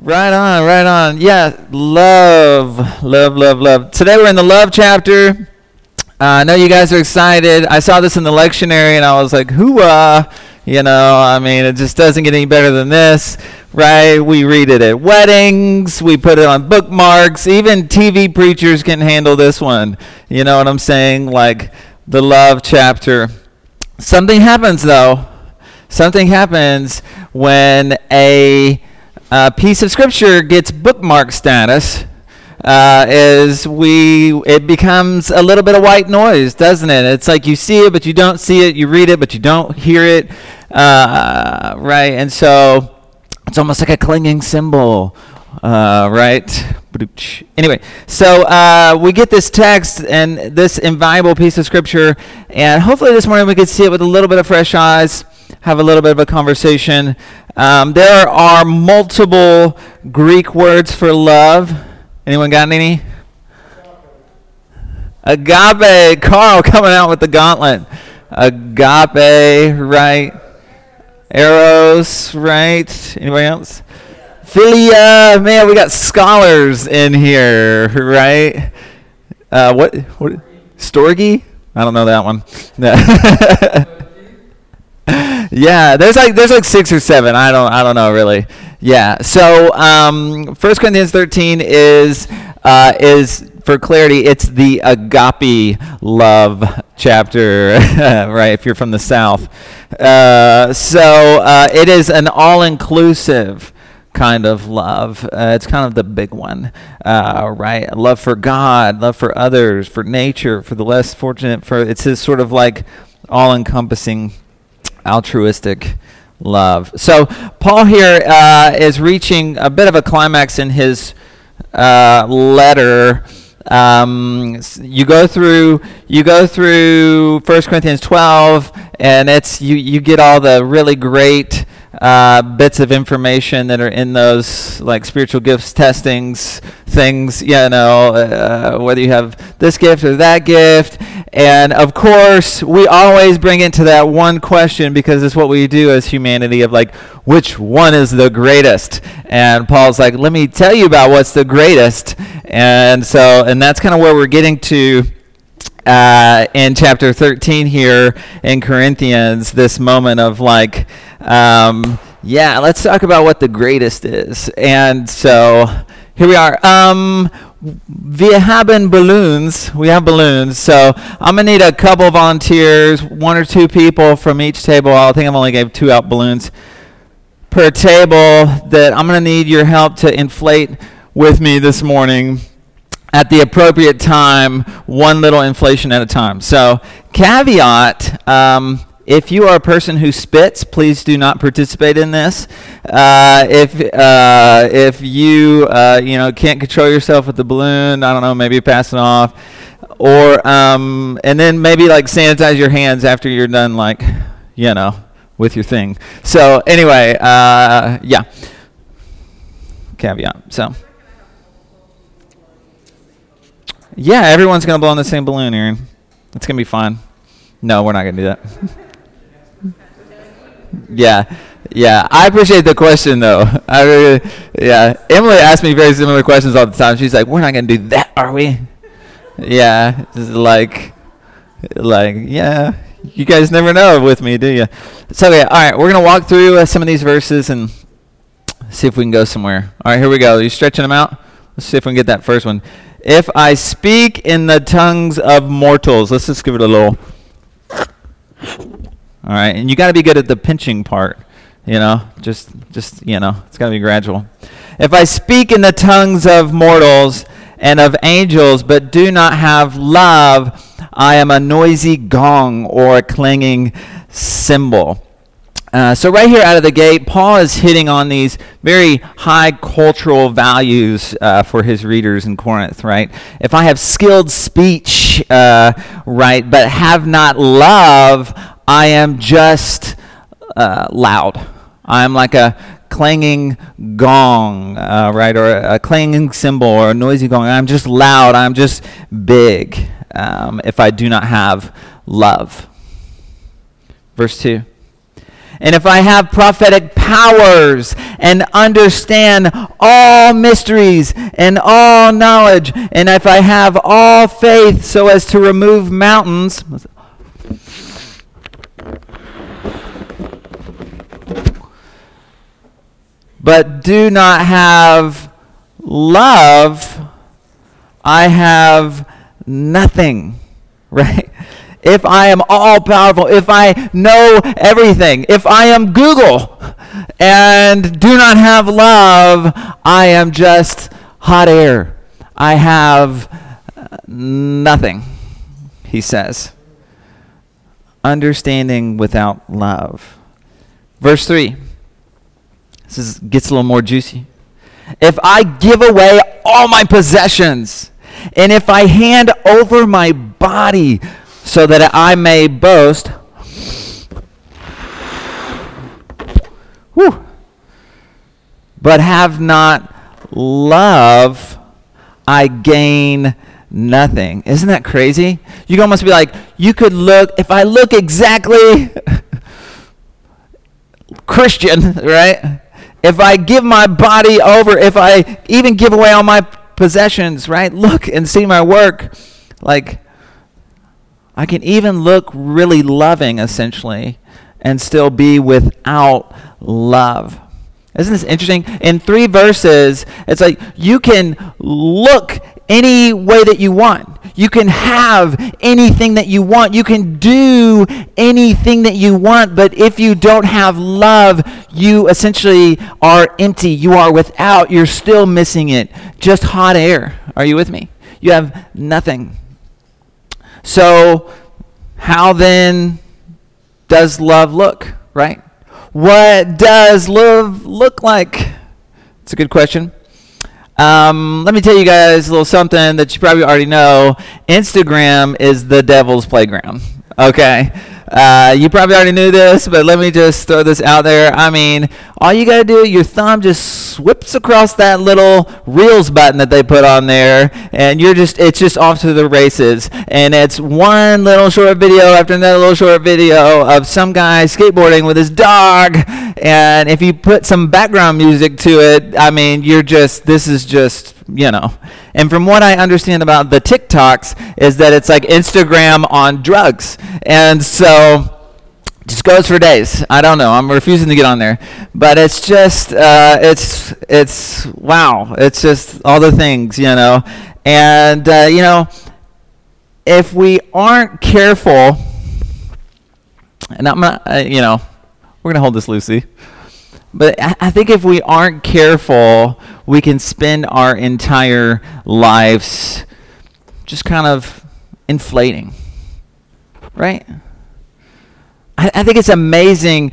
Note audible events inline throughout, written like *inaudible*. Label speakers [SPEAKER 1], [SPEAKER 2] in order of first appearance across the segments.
[SPEAKER 1] Right on, right on. Yeah, love, love, love, love. Today we're in the love chapter. Uh, I know you guys are excited. I saw this in the lectionary and I was like, hooah. You know, I mean, it just doesn't get any better than this, right? We read it at weddings, we put it on bookmarks. Even TV preachers can handle this one. You know what I'm saying? Like the love chapter. Something happens though. Something happens when a, a piece of scripture gets bookmark status. Uh, is we it becomes a little bit of white noise, doesn't it? It's like you see it, but you don't see it. You read it, but you don't hear it, uh, right? And so it's almost like a clinging cymbal, uh, right? Anyway, so uh, we get this text and this invaluable piece of scripture, and hopefully this morning we could see it with a little bit of fresh eyes, have a little bit of a conversation. Um, there are multiple Greek words for love. Anyone got any? Agape. Carl *laughs* coming out with the gauntlet. Agape, right? Eros, right? Anybody else? Philia. Man, we got scholars in here, *laughs* right? Uh, what? What? Storge? I don't know that one. *laughs* yeah, there's like there's like six or seven. I don't I don't know really. Yeah. So um, 1 Corinthians 13 is uh, is for clarity, it's the agape love chapter, *laughs* right? If you're from the south, uh, so uh, it is an all-inclusive kind of love. Uh, it's kind of the big one, uh, right? Love for God, love for others, for nature, for the less fortunate. For it's this sort of like all-encompassing, altruistic love. So Paul here uh, is reaching a bit of a climax in his uh, letter. Um, you go through you go through 1 Corinthians 12, and it's you you get all the really great uh, bits of information that are in those like spiritual gifts testings things you know uh, whether you have this gift or that gift. And of course we always bring it to that one question because it's what we do as humanity of like which one is the greatest? And paul's like let me tell you about what's the greatest. And so and that's kind of where we're getting to uh, in chapter 13 here in Corinthians, this moment of like, um, yeah, let's talk about what the greatest is. And so here we are. Um, we have balloons. We have balloons. So I'm going to need a couple volunteers, one or two people from each table. I think I've only gave two out balloons per table that I'm going to need your help to inflate with me this morning at the appropriate time, one little inflation at a time. So, caveat um, if you are a person who spits, please do not participate in this. Uh, if uh, if you uh, you know can't control yourself with the balloon, I don't know, maybe pass it off, or um, and then maybe like sanitize your hands after you're done, like you know, with your thing. So anyway, uh, yeah, caveat. So. Yeah, everyone's to blow on the same balloon, Aaron. It's to be fun. No, we're not to do that. *laughs* yeah. Yeah, I appreciate the question though. *laughs* I really, yeah. Emily asks me very similar questions all the time. She's like, "We're not gonna do that, are we?" Yeah, like, like, yeah. You guys never know with me, do you? So yeah, all right. We're gonna walk through uh, some of these verses and see if we can go somewhere. All right, here we go. Are you stretching them out? Let's see if we can get that first one. If I speak in the tongues of mortals, let's just give it a little. All right, and you got to be good at the pinching part. You know, just just you know, it's got to be gradual. If I speak in the tongues of mortals and of angels, but do not have love, I am a noisy gong or a clanging cymbal. Uh, so, right here out of the gate, Paul is hitting on these very high cultural values uh, for his readers in Corinth, right? If I have skilled speech, uh, right, but have not love, I am just uh, loud. I'm like a clanging gong, uh, right, or a clanging cymbal or a noisy gong. I'm just loud. I'm just big um, if I do not have love. Verse 2. And if I have prophetic powers and understand all mysteries and all knowledge, and if I have all faith so as to remove mountains, but do not have love, I have nothing, *laughs* right? If I am all powerful, if I know everything, if I am Google and do not have love, I am just hot air. I have uh, nothing, he says. Understanding without love. Verse 3. This is, gets a little more juicy. If I give away all my possessions, and if I hand over my body so that I may boast, whew, but have not love, I gain nothing. Isn't that crazy? You almost be like, you could look, if I look exactly *laughs* Christian, *laughs* right? If I give my body over, if I even give away all my possessions, right? Look and see my work. Like, I can even look really loving, essentially, and still be without love. Isn't this interesting? In three verses, it's like you can look any way that you want. You can have anything that you want. You can do anything that you want. But if you don't have love, you essentially are empty. You are without. You're still missing it. Just hot air. Are you with me? You have nothing. So, how then does love look, right? What does love look like? It's a good question. Um, let me tell you guys a little something that you probably already know. Instagram is the devil's playground. Okay. Uh, you probably already knew this, but let me just throw this out there. I mean, all you got to do, your thumb just whips across that little Reels button that they put on there, and you're just, it's just off to the races. And it's one little short video after another little short video of some guy skateboarding with his dog. And if you put some background music to it, I mean, you're just, this is just, you know. And from what I understand about the TikToks is that it's like Instagram on drugs. And so just goes for days. I don't know. I'm refusing to get on there, but it's just uh, it's it's wow. It's just all the things, you know. And uh, you know, if we aren't careful, and I'm not, uh, you know, we're gonna hold this Lucy. But I think if we aren't careful, we can spend our entire lives just kind of inflating. Right? I, I think it's amazing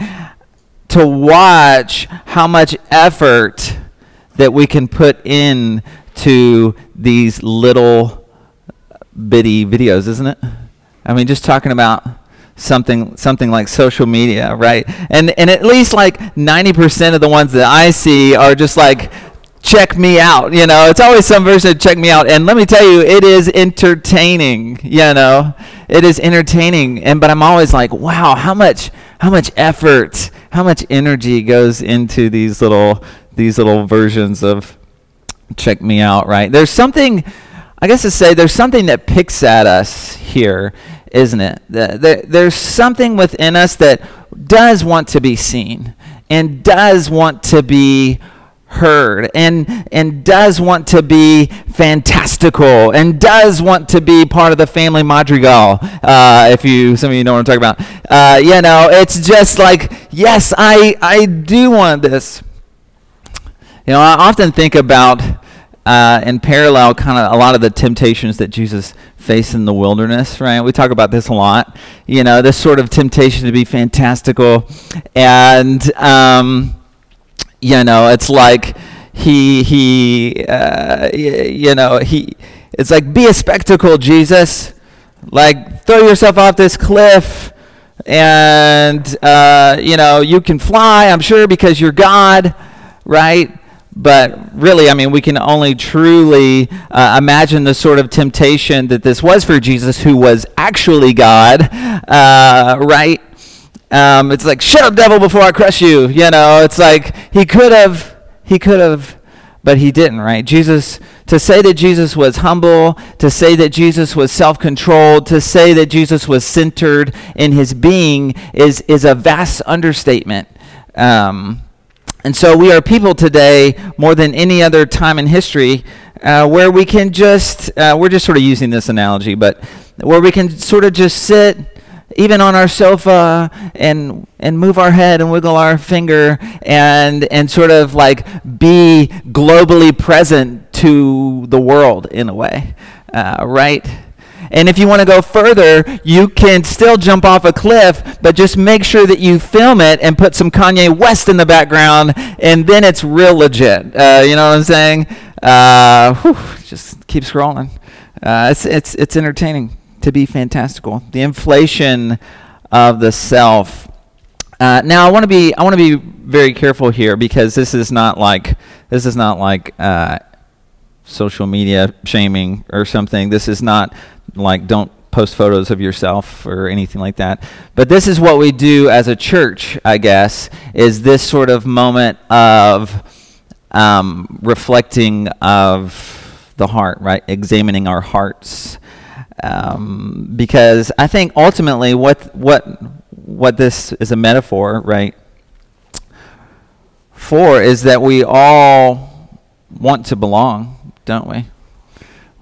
[SPEAKER 1] to watch how much effort that we can put in to these little bitty videos, isn't it? I mean, just talking about something something like social media, right? And and at least like 90% of the ones that I see are just like check me out, you know. It's always some version of check me out. And let me tell you, it is entertaining, you know. It is entertaining. And but I'm always like, wow, how much how much effort, how much energy goes into these little these little versions of check me out, right? There's something I guess to say there's something that picks at us here isn't it? There's something within us that does want to be seen and does want to be heard and and does want to be fantastical and does want to be part of the family madrigal uh, if you some of you know what i'm talking about uh, you know it's just like yes i i do want this you know i often think about uh, in parallel kind of a lot of the temptations that jesus face in the wilderness, right? We talk about this a lot. You know, this sort of temptation to be fantastical. And, um, you know, it's like he, he, uh, you know, he, it's like, be a spectacle, Jesus. Like, throw yourself off this cliff and, uh, you know, you can fly, I'm sure, because you're God, right? But really, I mean, we can only truly uh, imagine the sort of temptation that this was for Jesus, who was actually God, uh, right? Um, it's like, shut up, devil, before I crush you. You know, it's like he could have, he could have, but he didn't, right? Jesus, to say that Jesus was humble, to say that Jesus was self controlled, to say that Jesus was centered in his being is, is a vast understatement. Um, and so we are people today more than any other time in history uh, where we can just, uh, we're just sort of using this analogy, but where we can sort of just sit even on our sofa and and move our head and wiggle our finger and and sort of like be globally present to the world in a way, uh, right? And if you want to go further, you can still jump off a cliff, but just make sure that you film it and put some Kanye West in the background, and then it's real legit. Uh, you know what I'm saying? Uh, whew, just keep scrolling. Uh, it's it's it's entertaining to be fantastical. The inflation of the self. Uh, now I want to be I want to be very careful here because this is not like this is not like uh, social media shaming or something. This is not like don't post photos of yourself or anything like that. But this is what we do as a church, I guess, is this sort of moment of um, reflecting of the heart, right? Examining our hearts. Um, because I think ultimately what what what this is a metaphor, right? For is that we all want to belong, don't we?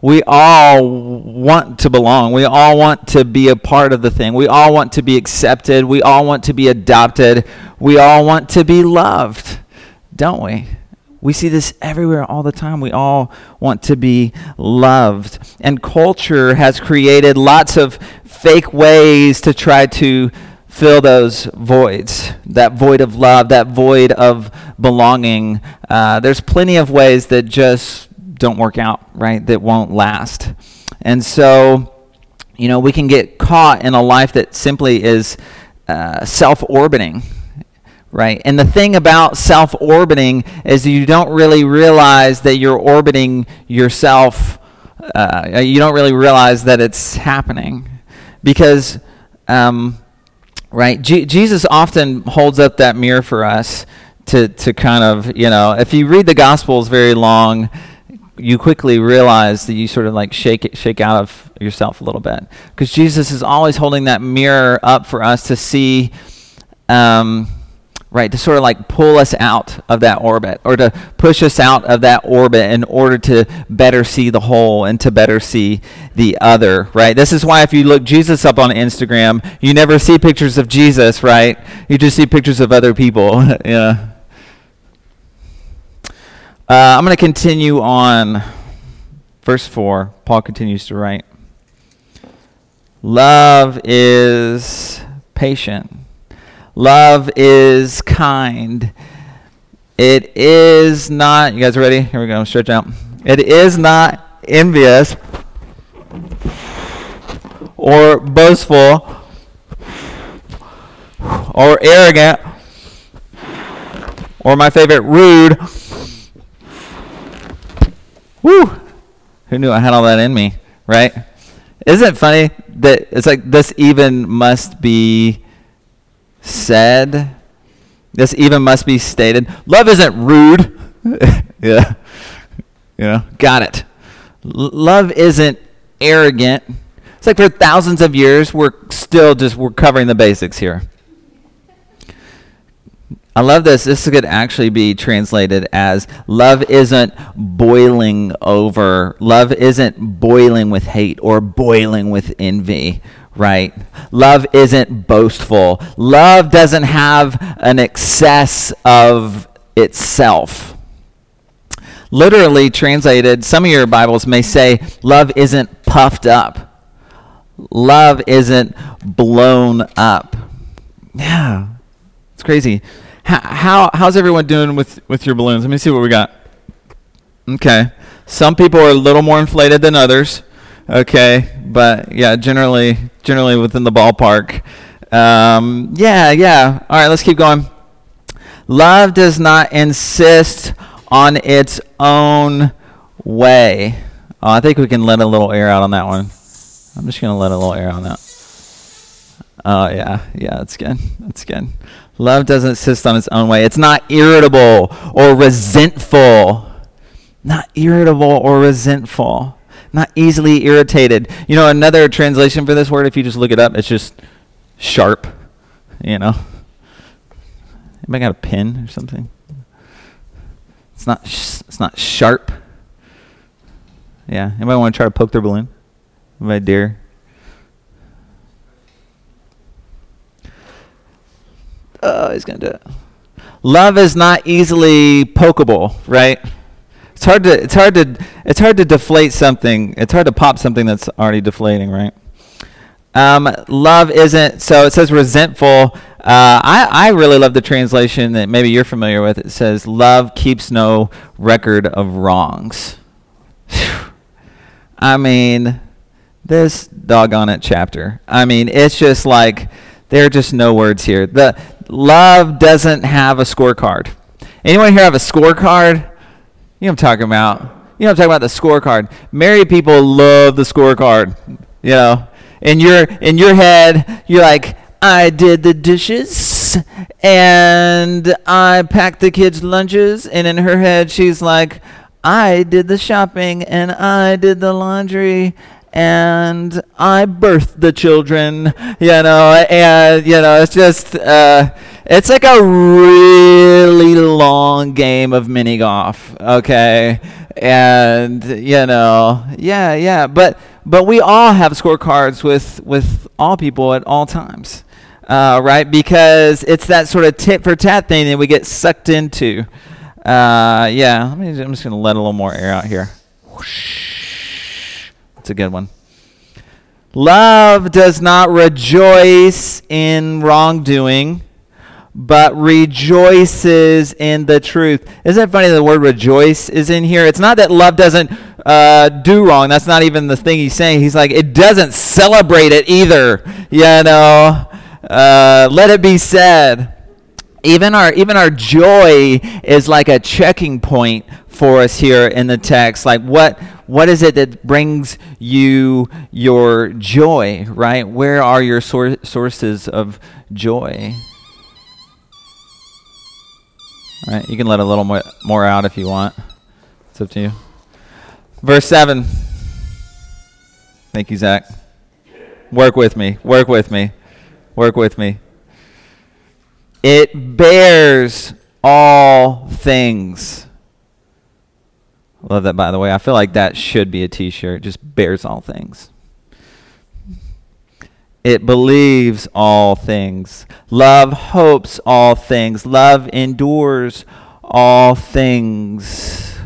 [SPEAKER 1] We all want to belong. We all want to be a part of the thing. We all want to be accepted. We all want to be adopted. We all want to be loved, don't we? We see this everywhere all the time. We all want to be loved. And culture has created lots of fake ways to try to fill those voids that void of love, that void of belonging. Uh, there's plenty of ways that just don't work out, right? That won't last. And so, you know, we can get caught in a life that simply is uh, self orbiting right? And the thing about self orbiting is you don't really realize that you're orbiting yourself. Uh, you don't really realize that it's happening because, um, right? Jesus often holds up that mirror for us to, to kind of, you know, if you read the Gospels very long, you quickly realize that you sort of like shake it, shake out of yourself a little bit because Jesus is always holding that mirror up for us to see. Um, right? To sort of like pull us out of that orbit or to push us out of that orbit in order to better see the whole and to better see the other, right? This is why if you look Jesus up on Instagram, you never see pictures of Jesus, right? You just see pictures of other people. *laughs* yeah. Uh, I'm going to continue on verse 4. Paul continues to write Love is patient Love is kind. It is not, you guys ready? Here we go, stretch out. It is not envious or boastful or arrogant or my favorite, rude. Woo! Who knew I had all that in me, right? Isn't it funny that it's like this even must be said. This even must be stated. Love isn't rude. *laughs* yeah. Yeah. Got it. L- love isn't arrogant. It's like for thousands of years, we're still just, we're covering the basics here. I love this. This could actually be translated as love isn't boiling over. Love isn't boiling with hate or boiling with envy right? Love isn't boastful. Love doesn't have an excess of itself. Literally translated, some of your Bibles may say, love isn't puffed up. Love isn't blown up. Yeah, it's crazy. How, how, how's everyone doing with, with your balloons? Let me see what we got. Okay. Some people are a little more inflated than others okay but yeah generally generally within the ballpark um, yeah yeah all right let's keep going love does not insist on its own way oh, i think we can let a little air out on that one i'm just to let a little air on that Oh yeah, yeah, that's good. That's good. Love doesn't insist on its own way. It's not irritable or resentful. Not irritable or resentful. Not easily irritated. You know, another translation for this word, if you just look it up, it's just sharp. You know. Anybody got a pen or something? It's not. Sh- it's not sharp. Yeah. Anybody want to try to poke their balloon? Anybody dare? Oh, he's gonna do it. Love is not easily pokeable, right? It's hard to. It's hard to. It's hard to deflate something. It's hard to pop something that's already deflating, right? Um, love isn't. So it says resentful. Uh, I, I really love the translation that maybe you're familiar with. It says, Love keeps no record of wrongs. I mean, this doggone it chapter. I mean, it's just like, there are just no words here. The love doesn't have a scorecard. Anyone here have a scorecard? You know I'm talking about. You know I'm talking about the scorecard. Married people love the scorecard. You know, in your in your head, you're like, I did the dishes and I packed the kids' lunches. And in her head, she's like, I did the shopping and I did the laundry and I birthed the children, you know, and, you know, it's just, uh, it's like a long game of mini golf, okay? And, you know, yeah, yeah, but, but we all have scorecards with, with all people at all times uh, right? Because it's that sort of tit for tat thing that we get sucked into. Uh, yeah, let me, I'm just going to let a little more air out here. That's a good one. Love does not rejoice in wrongdoing, but rejoices in the truth. Isn't it funny the word rejoice is in here? It's not that love doesn't uh, do wrong. That's not even the thing he's saying. He's like, it doesn't celebrate it either. You know? Uh, let it be said. Even our even our joy is like a checking point for us here in the text. Like what what is it that brings you your joy, right? Where are your sor- sources of joy? All right, you can let a little more, more out if you want. It's up to you. Verse 7. Thank you, Zach. Work with me. Work with me. Work with me. It bears all things. Love that, by the way. I feel like that should be a t shirt. Just bears all things. It believes all things. Love hopes all things. Love endures all things.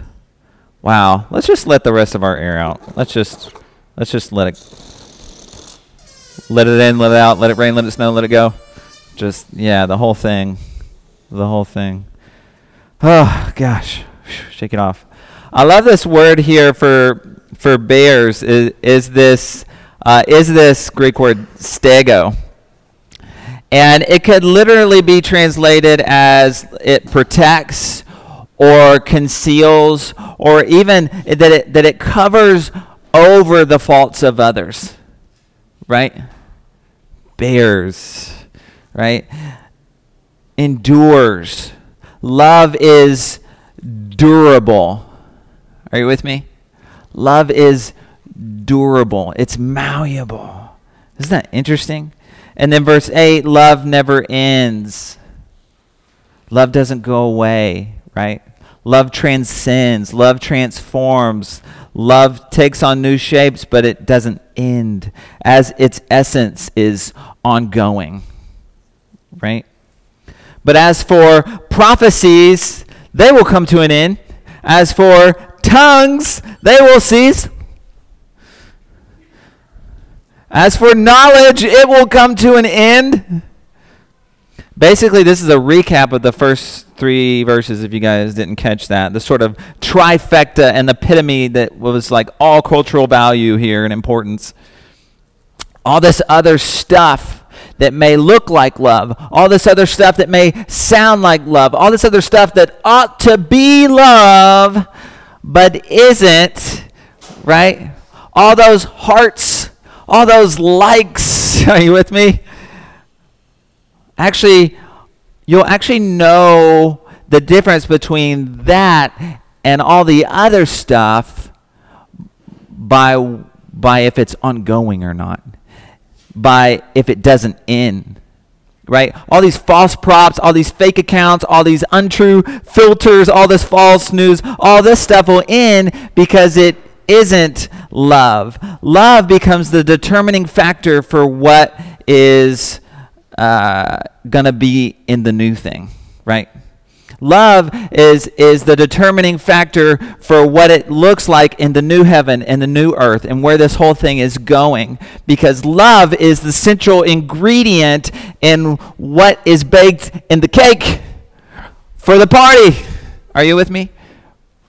[SPEAKER 1] Wow. Let's just let the rest of our air out. Let's just let's just let it let it in, let it out, let it rain, let it snow, let it go. Just, yeah, the whole thing. The whole thing. Oh, gosh. Shake it off. I love this word here for for bears is, is this uh, is this Greek word stego. And it could literally be translated as it protects or conceals or even that it, that it covers over the faults of others. Right? bears, right? Endures. Love is durable. Are you with me? Love is durable, it's malleable. Isn't that interesting? And then verse 8 love never ends. Love doesn't go away, right? Love transcends, love transforms, love takes on new shapes, but it doesn't end, as its essence is ongoing. Right? But as for prophecies, they will come to an end. As for tongues, they will cease. As for knowledge, it will come to an end. Basically, this is a recap of the first three verses, if you guys didn't catch that. The sort of trifecta and epitome that was like all cultural value here and importance. All this other stuff that may look like love, all this other stuff that may sound like love, all this other stuff that ought to be love but isn't, right? All those hearts, all those likes, *laughs* are you with me? actually, you'll actually know the difference between that and all the other stuff by by if it's ongoing or not, by if it doesn't end. Right? All these false props, all these fake accounts, all these untrue filters, all this false news, all this stuff will end because it isn't love. Love becomes the determining factor for what is uh, going to be in the new thing, right? Love is, is the determining factor for what it looks like in the new heaven and the new earth and where this whole thing is going. Because love is the central ingredient in what is baked in the cake for the party. Are you with me?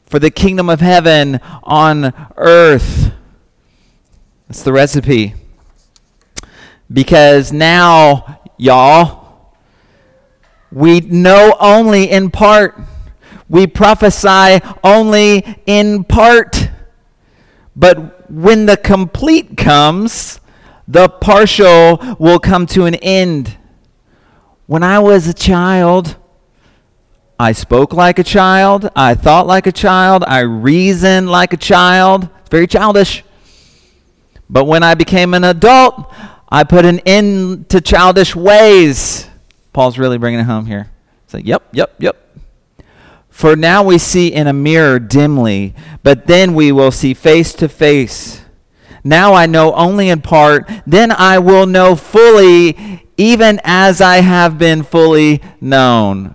[SPEAKER 1] For the kingdom of heaven on earth. That's the recipe. Because now, y'all, we know only in part. We prophesy only in part. But when the complete comes, the partial will come to an end. When I was a child, I spoke like a child, I thought like a child, I reasoned like a child. It's very childish. But when I became an adult, I put an end to childish ways. Paul's really bringing it home here. It's like, yep, yep, yep. For now we see in a mirror dimly, but then we will see face to face. Now I know only in part, then I will know fully, even as I have been fully known.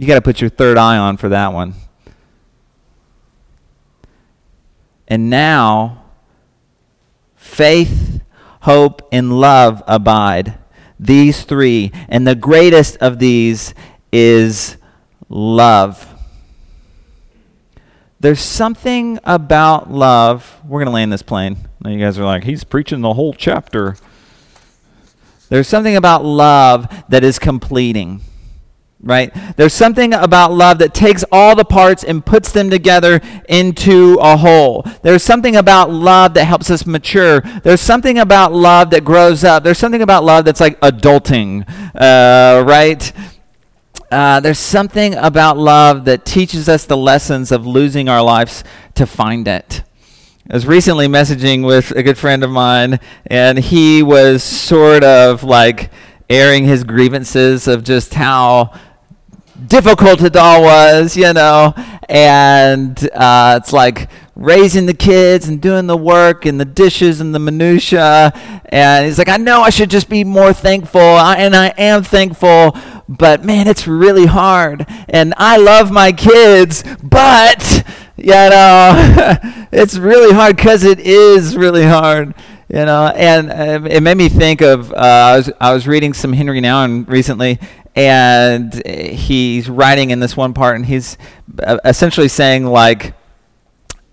[SPEAKER 1] You got to put your third eye on for that one. And now, faith, hope, and love abide these three. And the greatest of these is love. There's something about love. We're going to land this plane. Now you guys are like, he's preaching the whole chapter. There's something about love that is completing right? There's something about love that takes all the parts and puts them together into a whole. There's something about love that helps us mature. There's something about love that grows up. There's something about love that's like adulting, uh, right? Uh, there's something about love that teaches us the lessons of losing our lives to find it. I was recently messaging with a good friend of mine, and he was sort of like airing his grievances of just how difficult it all was, you know. And uh, it's like raising the kids and doing the work and the dishes and the minutia. And he's like, I know I should just be more thankful, and I am thankful, but man, it's really hard. And I love my kids, but you know, *laughs* it's really hard because it is really hard you know and uh, it made me think of uh, I, was, I was reading some henry nouwen recently and he's writing in this one part, and he's uh, essentially saying like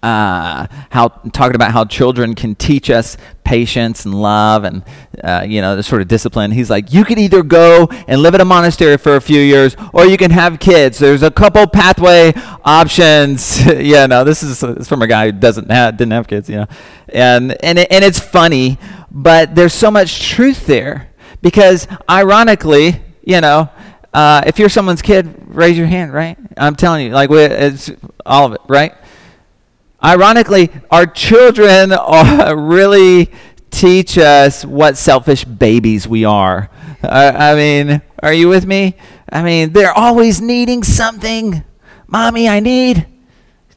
[SPEAKER 1] uh, how talking about how children can teach us patience and love and uh, you know the sort of discipline. He's like, you could either go and live at a monastery for a few years, or you can have kids. There's a couple pathway options. *laughs* yeah, no, this is, this is from a guy who doesn't have, didn't have kids, you know, and and it, and it's funny, but there's so much truth there because ironically you know, uh, if you're someone's kid, raise your hand, right? I'm telling you, like, it's all of it, right? Ironically, our children *laughs* are really teach us what selfish babies we are. Uh, I mean, are you with me? I mean, they're always needing something. Mommy, I need.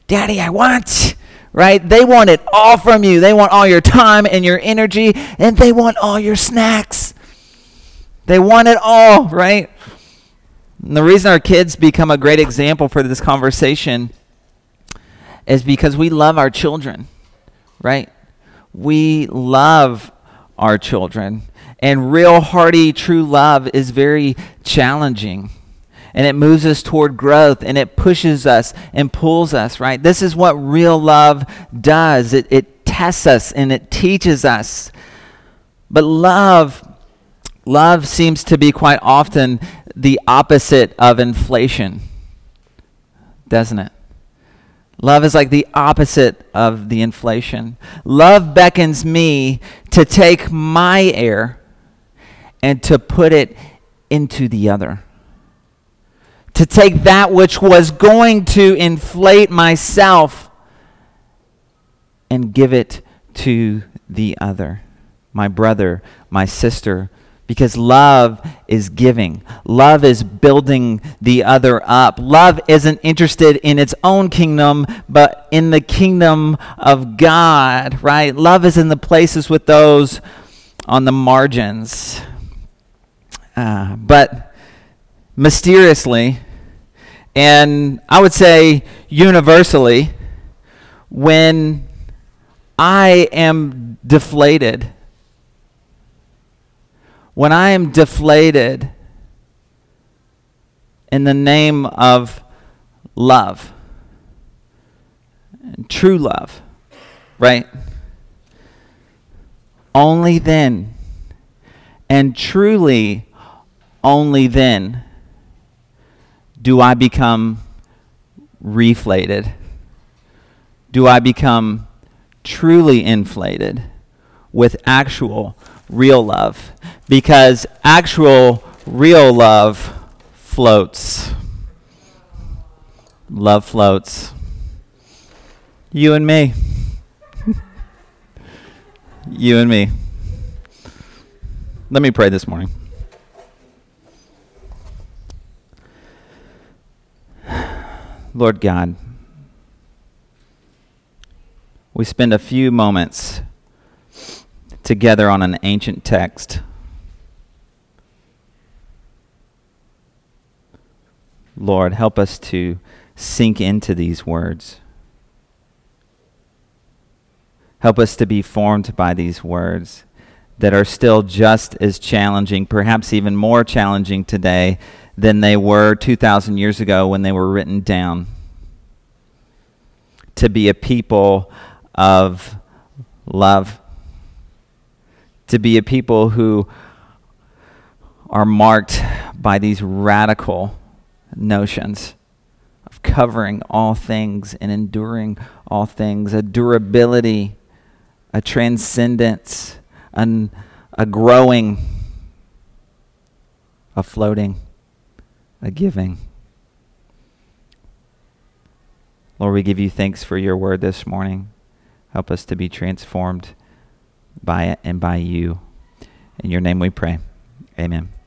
[SPEAKER 1] Daddy, I want. Right? They want it all from you. They want all your time and your energy, and they want all your snacks. They want it all, right? And the reason our kids become a great example for this conversation is because we love our children, right? We love our children. And real, hearty, true love is very challenging. And it moves us toward growth and it pushes us and pulls us, right? This is what real love does it, it tests us and it teaches us. But love Love seems to be quite often the opposite of inflation, doesn't it? Love is like the opposite of the inflation. Love beckons me to take my air and to put it into the other. To take that which was going to inflate myself and give it to the other, my brother, my sister, because love is giving. Love is building the other up. Love isn't interested in its own kingdom, but in the kingdom of God, right? Love is in the places with those on the margins. Uh, but mysteriously, and I would say universally, when I am deflated, when I am deflated in the name of love, true love, right? Only then, and truly only then, do I become reflated? Do I become truly inflated with actual real love? Because actual, real love floats. Love floats. You and me. *laughs* you and me. Let me pray this morning. Lord God, we spend a few moments together on an ancient text Lord, help us to sink into these words. Help us to be formed by these words that are still just as challenging, perhaps even more challenging today than they were 2,000 years ago when they were written down. To be a people of love, to be a people who are marked by these radical notions of covering all things and enduring all things, a durability, a transcendence, an, a growing, a floating, a giving. Lord, we give you thanks for your word this morning. Help us to be transformed by it and by you. In your name we pray. Amen.